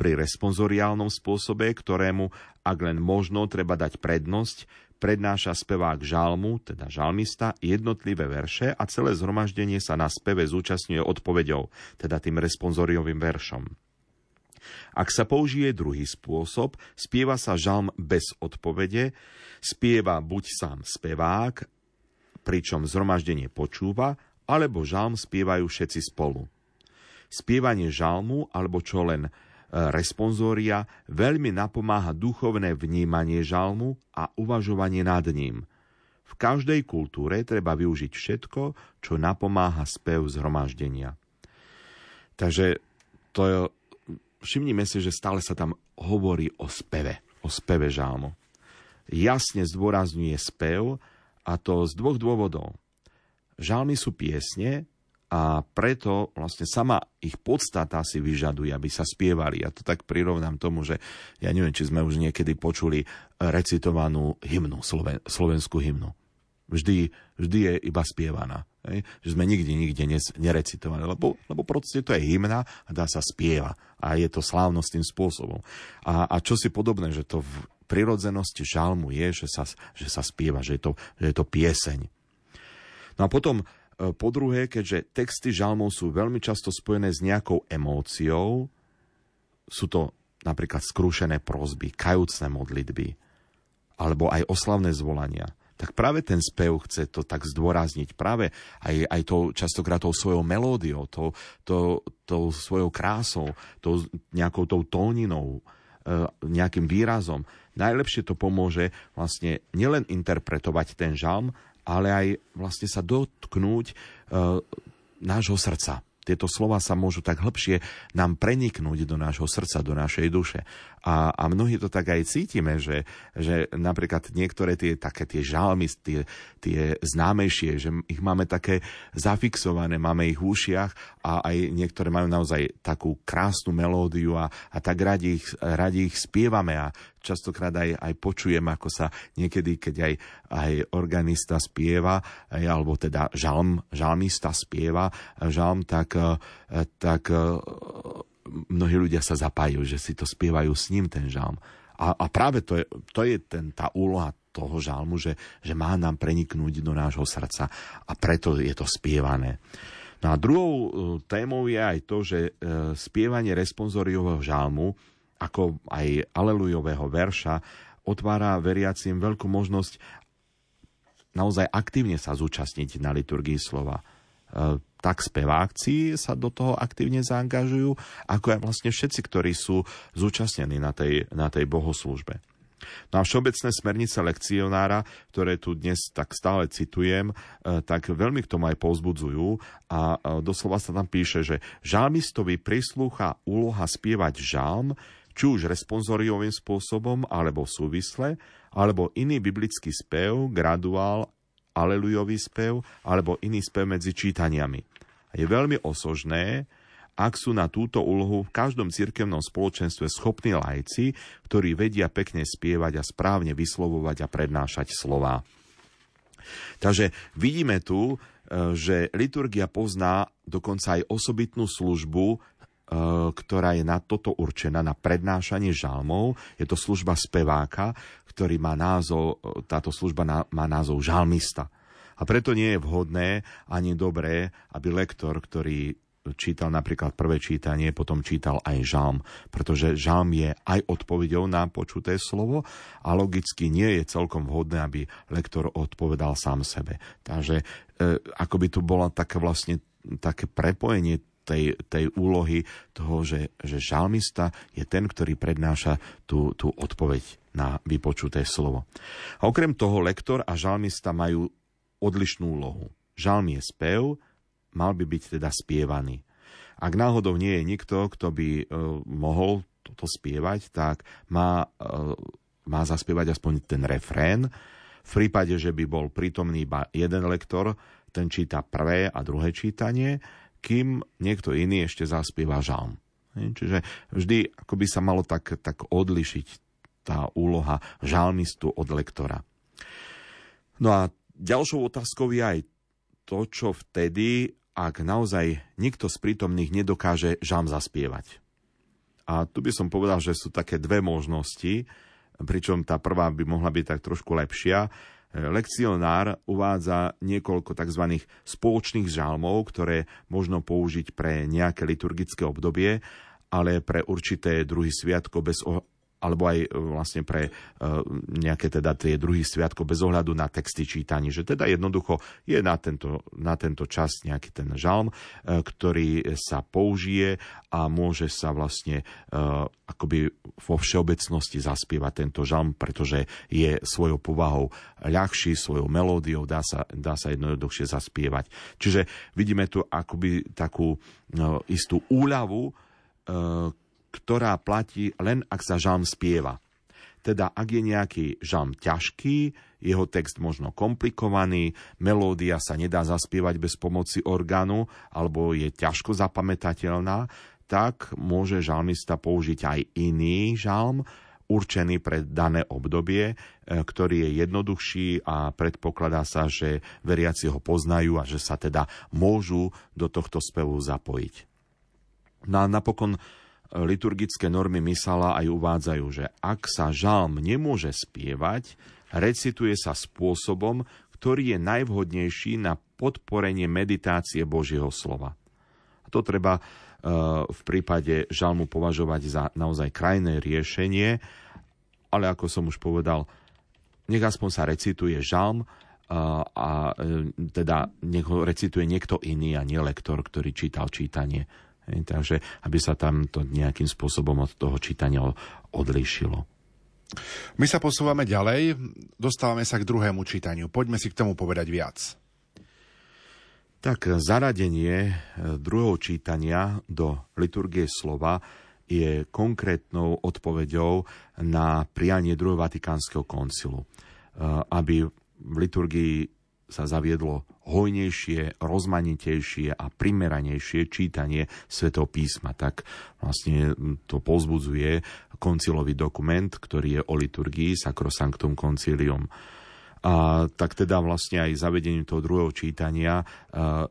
Pri responsoriálnom spôsobe, ktorému, ak len možno, treba dať prednosť, prednáša spevák žalmu, teda žalmista, jednotlivé verše a celé zhromaždenie sa na speve zúčastňuje odpoveďou, teda tým responsoriovým veršom. Ak sa použije druhý spôsob, spieva sa žalm bez odpovede, spieva buď sám spevák, pričom zhromaždenie počúva, alebo žalm spievajú všetci spolu. Spievanie žalmu, alebo čo len responsória veľmi napomáha duchovné vnímanie žalmu a uvažovanie nad ním. V každej kultúre treba využiť všetko, čo napomáha spev zhromaždenia. Takže to je, všimnime si, že stále sa tam hovorí o speve, o speve žalmu. Jasne zdôrazňuje spev a to z dvoch dôvodov. Žalmy sú piesne, a preto vlastne sama ich podstata si vyžaduje, aby sa spievali. Ja to tak prirovnám tomu, že ja neviem, či sme už niekedy počuli recitovanú hymnu, sloven, slovenskú hymnu. Vždy, vždy je iba spievaná. Hej? Že sme nikdy, nikde nerecitovali, lebo, lebo proste to je hymna a dá sa spieva. A je to slávnostným spôsobom. A, a čo si podobné, že to v prirodzenosti žalmu je, že sa, že sa spieva, že je to, že je to pieseň. No a potom po druhé, keďže texty žalmov sú veľmi často spojené s nejakou emóciou, sú to napríklad skrúšené prozby, kajúcne modlitby, alebo aj oslavné zvolania, tak práve ten spev chce to tak zdôrazniť práve aj, aj tou častokrát tou svojou melódiou, tou, tou, tou svojou krásou, tou nejakou tou tóninou, e, nejakým výrazom. Najlepšie to pomôže vlastne nielen interpretovať ten žalm, ale aj vlastne sa dotknúť e, nášho srdca tieto slova sa môžu tak hlbšie nám preniknúť do nášho srdca, do našej duše. A, a mnohí to tak aj cítime, že, že napríklad niektoré tie také tie žalmy, tie, tie známejšie, že ich máme také zafixované, máme ich v ušiach a aj niektoré majú naozaj takú krásnu melódiu a, a tak radi ich, radi ich spievame a častokrát aj, aj počujem, ako sa niekedy, keď aj, aj organista spieva, aj, alebo teda žalm, žalmista spieva žalm, tak, tak mnohí ľudia sa zapájajú, že si to spievajú s ním ten žalm. A, a práve to je, to je ten, tá úloha toho žalmu, že, že má nám preniknúť do nášho srdca a preto je to spievané. No a druhou e, témou je aj to, že e, spievanie responsoriového žalmu, ako aj alelujového verša, otvára veriacim veľkú možnosť naozaj aktívne sa zúčastniť na liturgii slova. E, tak speváci sa do toho aktívne zaangažujú, ako aj vlastne všetci, ktorí sú zúčastnení na tej, na tej bohoslužbe. No a všeobecné smernice lekcionára, ktoré tu dnes tak stále citujem, e, tak veľmi k tomu aj povzbudzujú a e, doslova sa tam píše, že žalmistovi prislúcha úloha spievať žalm, či už responsoriovým spôsobom, alebo súvisle, alebo iný biblický spev, graduál alelujový spev alebo iný spev medzi čítaniami. Je veľmi osožné, ak sú na túto úlohu v každom cirkevnom spoločenstve schopní lajci, ktorí vedia pekne spievať a správne vyslovovať a prednášať slova. Takže vidíme tu, e, že liturgia pozná dokonca aj osobitnú službu, e, ktorá je na toto určená, na prednášanie žalmov. Je to služba speváka, ktorý má názov, táto služba má názov žalmista. A preto nie je vhodné ani dobré, aby lektor, ktorý čítal napríklad prvé čítanie, potom čítal aj žalm, pretože žalm je aj odpovedou na počuté slovo a logicky nie je celkom vhodné, aby lektor odpovedal sám sebe. Takže e, ako by tu bolo také vlastne také prepojenie tej, tej úlohy toho, že, že žalmista je ten, ktorý prednáša tú, tú odpoveď na vypočuté slovo. A okrem toho lektor a žalmista majú odlišnú úlohu. Žalm je spev, mal by byť teda spievaný. Ak náhodou nie je nikto, kto by e, mohol toto spievať, tak má, e, má zaspievať aspoň ten refrén. V prípade, že by bol prítomný iba jeden lektor, ten číta prvé a druhé čítanie, kým niekto iný ešte zaspieva žalm. Čiže vždy ako by sa malo tak, tak odlišiť tá úloha žalmistu od lektora. No a Ďalšou otázkou je aj to, čo vtedy, ak naozaj nikto z prítomných nedokáže žám zaspievať. A tu by som povedal, že sú také dve možnosti, pričom tá prvá by mohla byť tak trošku lepšia. Lekcionár uvádza niekoľko tzv. spoločných žalmov, ktoré možno použiť pre nejaké liturgické obdobie, ale pre určité druhy sviatko bez alebo aj e, vlastne pre e, nejaké teda tie druhý sviatko bez ohľadu na texty čítaní, že teda jednoducho je na tento, na tento čas nejaký ten žalm, e, ktorý sa použije a môže sa vlastne akoby vo všeobecnosti zaspievať tento žalm, pretože je svojou povahou ľahší, svojou melódiou dá sa, dá sa jednoduchšie zaspievať. Čiže vidíme tu akoby takú istú úľavu, ktorá platí len ak sa žalm spieva. Teda ak je nejaký žalm ťažký, jeho text možno komplikovaný, melódia sa nedá zaspievať bez pomoci orgánu alebo je ťažko zapamätateľná, tak môže žalmista použiť aj iný žalm, určený pre dané obdobie, e, ktorý je jednoduchší a predpokladá sa, že veriaci ho poznajú a že sa teda môžu do tohto spevu zapojiť. No a napokon liturgické normy mysala aj uvádzajú, že ak sa žalm nemôže spievať, recituje sa spôsobom, ktorý je najvhodnejší na podporenie meditácie Božieho slova. A to treba e, v prípade žalmu považovať za naozaj krajné riešenie, ale ako som už povedal, nech aspoň sa recituje žalm, a, a teda nech ho recituje niekto iný a nie lektor, ktorý čítal čítanie. Takže aby sa tam to nejakým spôsobom od toho čítania odlišilo. My sa posúvame ďalej, dostávame sa k druhému čítaniu. Poďme si k tomu povedať viac. Tak zaradenie e, druhého čítania do liturgie slova je konkrétnou odpoveďou na prianie druhého Vatikánskeho koncilu, e, aby v liturgii sa zaviedlo hojnejšie, rozmanitejšie a primeranejšie čítanie svetov písma. Tak vlastne to pozbudzuje koncilový dokument, ktorý je o liturgii Sacrosanctum Concilium. A tak teda vlastne aj zavedením toho druhého čítania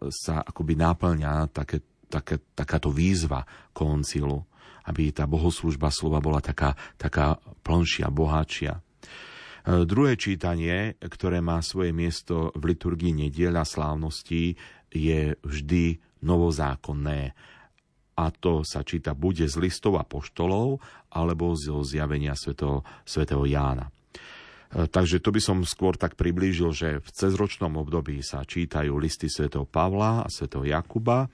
sa akoby náplňa také, také, takáto výzva koncilu, aby tá bohoslužba slova bola taká, taká plnšia, bohatšia. E, druhé čítanie, ktoré má svoje miesto v liturgii nedieľa slávností, je vždy novozákonné. A to sa číta bude z listov a poštolov, alebo zo zjavenia svätého, svätého Jána. E, takže to by som skôr tak priblížil, že v cezročnom období sa čítajú listy svätého Pavla a svätého Jakuba,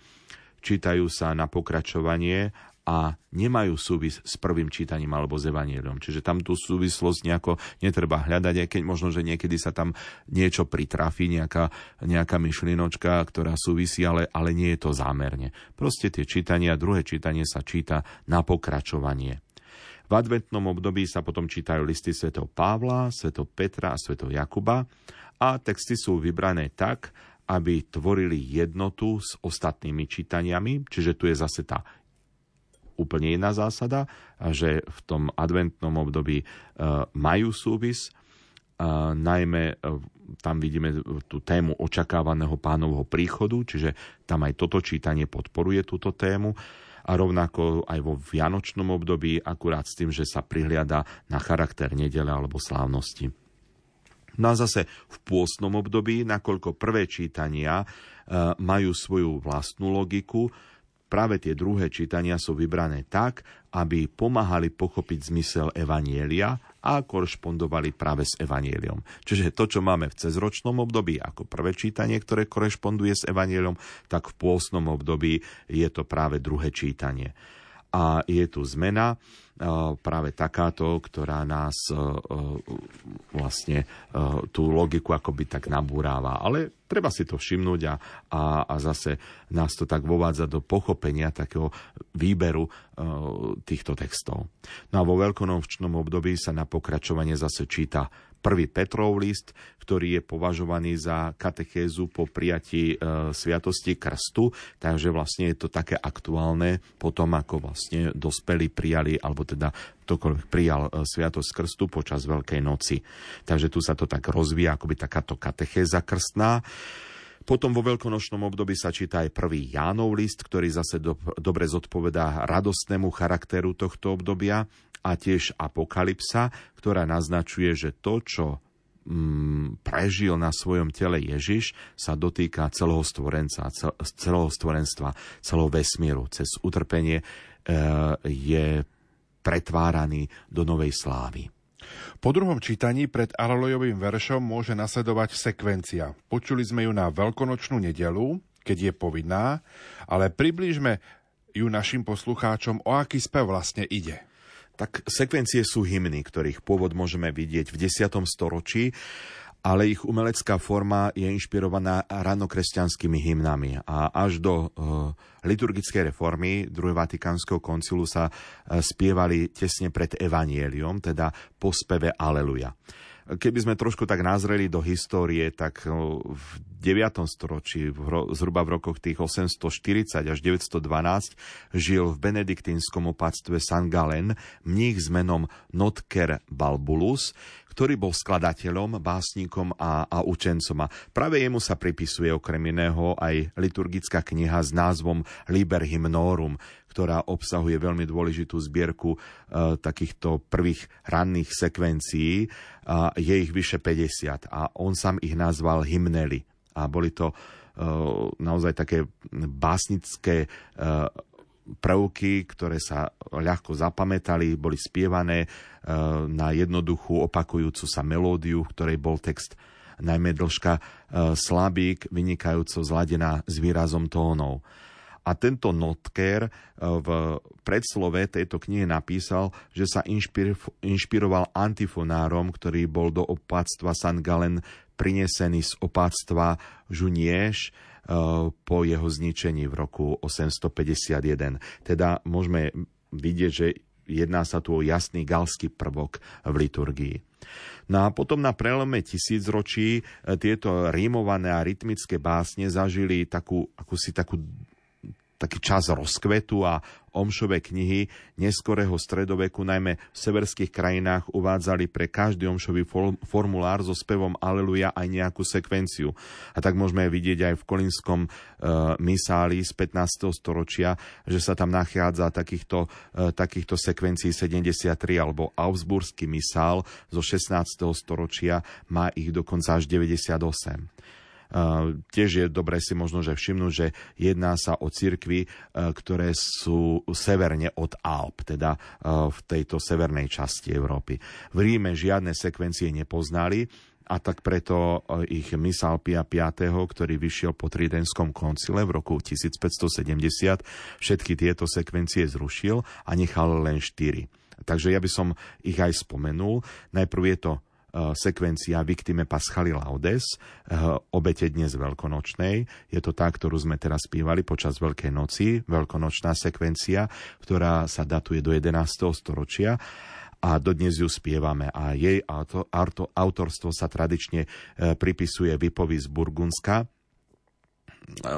čítajú sa na pokračovanie a nemajú súvis s prvým čítaním alebo s evaníliom. Čiže tam tú súvislosť nejako netreba hľadať, aj keď možno, že niekedy sa tam niečo pritrafi, nejaká, nejaká myšlienočka, ktorá súvisí, ale, ale nie je to zámerne. Proste tie čítania, druhé čítanie sa číta na pokračovanie. V adventnom období sa potom čítajú listy svätého Pavla, svätého Petra a svätého Jakuba a texty sú vybrané tak, aby tvorili jednotu s ostatnými čítaniami, čiže tu je zase tá úplne iná zásada, že v tom adventnom období e, majú súvis, najmä e, tam vidíme tú tému očakávaného pánovho príchodu, čiže tam aj toto čítanie podporuje túto tému a rovnako aj vo vianočnom období, akurát s tým, že sa prihliada na charakter nedele alebo slávnosti. No a zase v pôstnom období, nakoľko prvé čítania e, majú svoju vlastnú logiku, práve tie druhé čítania sú vybrané tak, aby pomáhali pochopiť zmysel Evanielia a korešpondovali práve s Evanieliom. Čiže to, čo máme v cezročnom období ako prvé čítanie, ktoré korešponduje s Evanieliom, tak v pôsnom období je to práve druhé čítanie. A je tu zmena, práve takáto, ktorá nás vlastne tú logiku akoby tak nabúráva. Ale treba si to všimnúť a, a, a zase nás to tak vovádza do pochopenia takého výberu týchto textov. No a vo veľkonočnom období sa na pokračovanie zase číta prvý Petrov list, ktorý je považovaný za katechézu po prijatí e, sviatosti krstu, takže vlastne je to také aktuálne potom, ako vlastne dospelí prijali, alebo teda ktokoľvek prijal e, sviatosť krstu počas Veľkej noci. Takže tu sa to tak rozvíja, akoby takáto katechéza krstná. Potom vo veľkonočnom období sa číta aj prvý Jánov list, ktorý zase do, dobre zodpovedá radostnému charakteru tohto obdobia a tiež Apokalypsa, ktorá naznačuje, že to, čo mm, prežil na svojom tele Ježiš, sa dotýka celého stvorenca, celého stvorenstva, celého vesmíru. Cez utrpenie e, je pretváraný do novej slávy. Po druhom čítaní pred Alelojovým veršom môže nasledovať sekvencia. Počuli sme ju na veľkonočnú nedelu, keď je povinná, ale približme ju našim poslucháčom, o aký spev vlastne ide. Tak sekvencie sú hymny, ktorých pôvod môžeme vidieť v 10. storočí ale ich umelecká forma je inšpirovaná ranokresťanskými hymnami. A až do uh, liturgickej reformy druhého Vatikánskeho koncilu sa uh, spievali tesne pred Evanieliom, teda po speve Aleluja. Keby sme trošku tak nazreli do histórie, tak uh, v 9. storočí, zhruba v rokoch tých 840 až 912, žil v benediktínskom opatstve San Galen mních s menom Notker Balbulus, ktorý bol skladateľom, básnikom a, a učencom. A práve jemu sa pripisuje okrem iného aj liturgická kniha s názvom Liber Hymnorum, ktorá obsahuje veľmi dôležitú zbierku e, takýchto prvých ranných sekvencií. A je ich vyše 50 a on sám ich nazval hymnely. A boli to e, naozaj také básnické e, prvky, ktoré sa ľahko zapamätali, boli spievané na jednoduchú opakujúcu sa melódiu, v ktorej bol text najmä dĺžka slabík, vynikajúco zladená s výrazom tónov. A tento Notker v predslove tejto knihy napísal, že sa inšpiroval antifonárom, ktorý bol do opáctva San Galen prinesený z opáctva Žunieš, po jeho zničení v roku 851. Teda môžeme vidieť, že jedná sa tu o jasný galský prvok v liturgii. No a potom na prelome tisícročí eh, tieto rímované a rytmické básne zažili takú, akúsi takú taký čas rozkvetu a omšové knihy neskorého stredoveku, najmä v severských krajinách, uvádzali pre každý omšový formulár so spevom Aleluja aj nejakú sekvenciu. A tak môžeme vidieť aj v kolinskom e, misáli z 15. storočia, že sa tam nachádza takýchto, e, takýchto sekvencií 73, alebo Augsburský misál zo 16. storočia má ich dokonca až 98. Tiež je dobré si možno, že všimnúť, že jedná sa o cirkvy, e, ktoré sú severne od Alp, teda e, v tejto severnej časti Európy. V Ríme žiadne sekvencie nepoznali, a tak preto e, ich misál Pia V, ktorý vyšiel po Tridenskom koncile v roku 1570, všetky tieto sekvencie zrušil a nechal len štyri. Takže ja by som ich aj spomenul. Najprv je to sekvencia Victime Paschali Laudes, eh, obete dnes veľkonočnej. Je to tá, ktorú sme teraz spívali počas Veľkej noci, veľkonočná sekvencia, ktorá sa datuje do 11. storočia a dodnes ju spievame a jej autorstvo sa tradične eh, pripisuje Vipovi z Burgundska,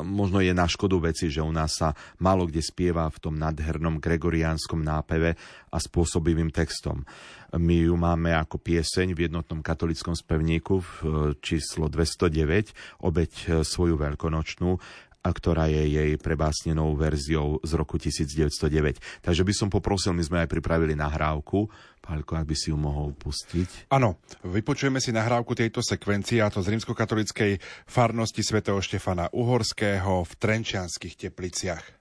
možno je na škodu veci, že u nás sa málo kde spieva v tom nadhernom gregoriánskom nápeve a spôsobivým textom. My ju máme ako pieseň v jednotnom katolickom spevníku v e, číslo 209, obeď e, svoju veľkonočnú, a ktorá je jej prebásnenou verziou z roku 1909. Takže by som poprosil, my sme aj pripravili nahrávku, Pálko, ak by si ju mohol pustiť. Áno, vypočujeme si nahrávku tejto sekvencie, a to z rímskokatolickej farnosti svätého Štefana Uhorského v Trenčianských tepliciach.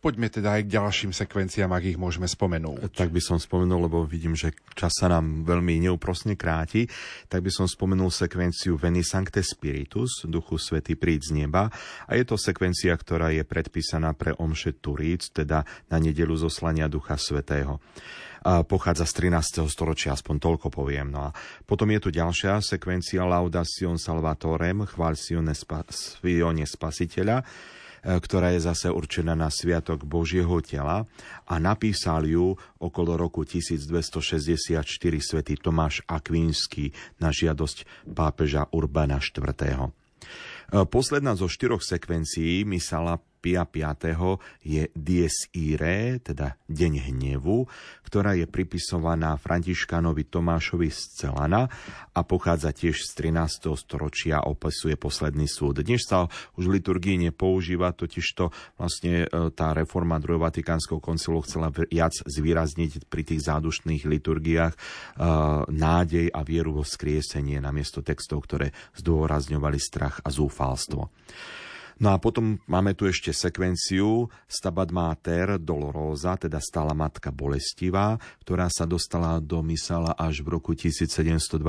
Poďme teda aj k ďalším sekvenciám, ak ich môžeme spomenúť. Tak by som spomenul, lebo vidím, že čas sa nám veľmi neúprosne kráti, tak by som spomenul sekvenciu Veni Sancte Spiritus, Duchu Svety príď z neba. A je to sekvencia, ktorá je predpísaná pre Omše Turíc, teda na nedelu zoslania Ducha Svetého pochádza z 13. storočia, aspoň toľko poviem. No a potom je tu ďalšia sekvencia Laudación Salvatorem, chvál Sione, Spa, Sione Spasiteľa, ktorá je zase určená na Sviatok Božieho tela a napísal ju okolo roku 1264 svätý Tomáš Akvínsky na žiadosť pápeža Urbana IV. Posledná zo štyroch sekvencií Misala Pia 5. je Dies Irae, teda Deň hnevu, ktorá je pripisovaná Františkánovi Tomášovi z Celana a pochádza tiež z 13. storočia a opisuje posledný súd. Dnes sa už v liturgii nepoužíva, totiž to vlastne e, tá reforma druhého Vatikánskeho koncilu chcela viac zvýrazniť pri tých zádušných liturgiách e, nádej a vieru vo skriesenie namiesto textov, ktoré zdôrazňovali strach a zúfalstvo. No a potom máme tu ešte sekvenciu Stabat Mater Dolorosa, teda stála matka bolestivá, ktorá sa dostala do Misala až v roku 1727,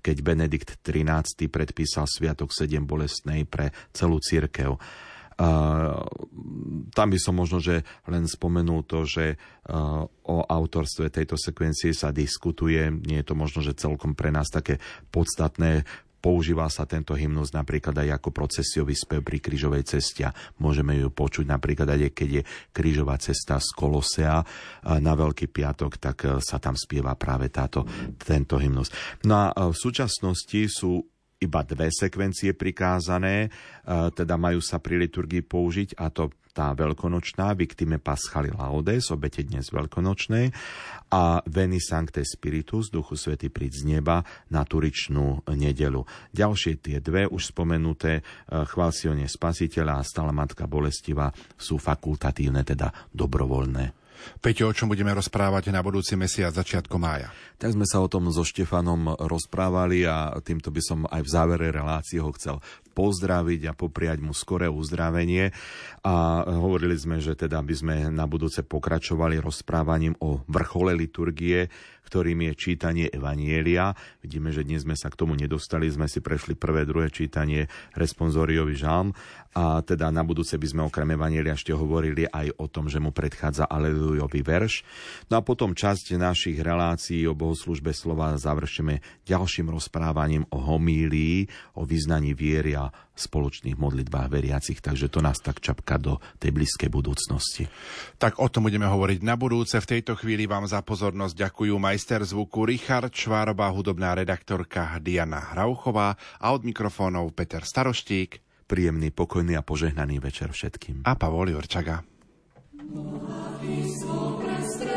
keď Benedikt XIII predpísal Sviatok 7 bolestnej pre celú církev. Uh, tam by som možno, že len spomenul to, že uh, o autorstve tejto sekvencie sa diskutuje. Nie je to možno, že celkom pre nás také podstatné. Používa sa tento hymnus napríklad aj ako procesiový spev pri krížovej ceste. Môžeme ju počuť napríklad aj keď je krížová cesta z Kolosea na Veľký piatok, tak e, sa tam spieva práve táto, tento hymnus. No a e, v súčasnosti sú iba dve sekvencie prikázané, e, teda majú sa pri liturgii použiť a to tá veľkonočná Victime Paschali Laudes, obete dnes veľkonočnej a Veni Sancte Spiritus, Duchu Svety príď z neba na turičnú nedelu. Ďalšie tie dve už spomenuté e, Chvalsione Spasiteľa a Stala Matka Bolestiva sú fakultatívne, teda dobrovoľné. Peťo, o čom budeme rozprávať na budúci mesiac začiatko mája? Tak sme sa o tom so Štefanom rozprávali a týmto by som aj v závere relácie ho chcel pozdraviť a popriať mu skoré uzdravenie. A hovorili sme, že teda by sme na budúce pokračovali rozprávaním o vrchole liturgie, ktorým je čítanie Evanielia. Vidíme, že dnes sme sa k tomu nedostali, sme si prešli prvé, druhé čítanie responsoriový žalm a teda na budúce by sme okrem Evanielia ešte hovorili aj o tom, že mu predchádza Alelujový verš. No a potom časť našich relácií o bohoslužbe slova završíme ďalším rozprávaním o homílii, o vyznaní viery a spoločných modlitbách veriacich, takže to nás tak čapka do tej blízkej budúcnosti. Tak o tom budeme hovoriť na budúce. V tejto chvíli vám za pozornosť ďakujú majster zvuku Richard Švároba, hudobná redaktorka Diana Hrauchová a od mikrofónov Peter Staroštík. Príjemný, pokojný a požehnaný večer všetkým. A Pavol Jurčaga. Boha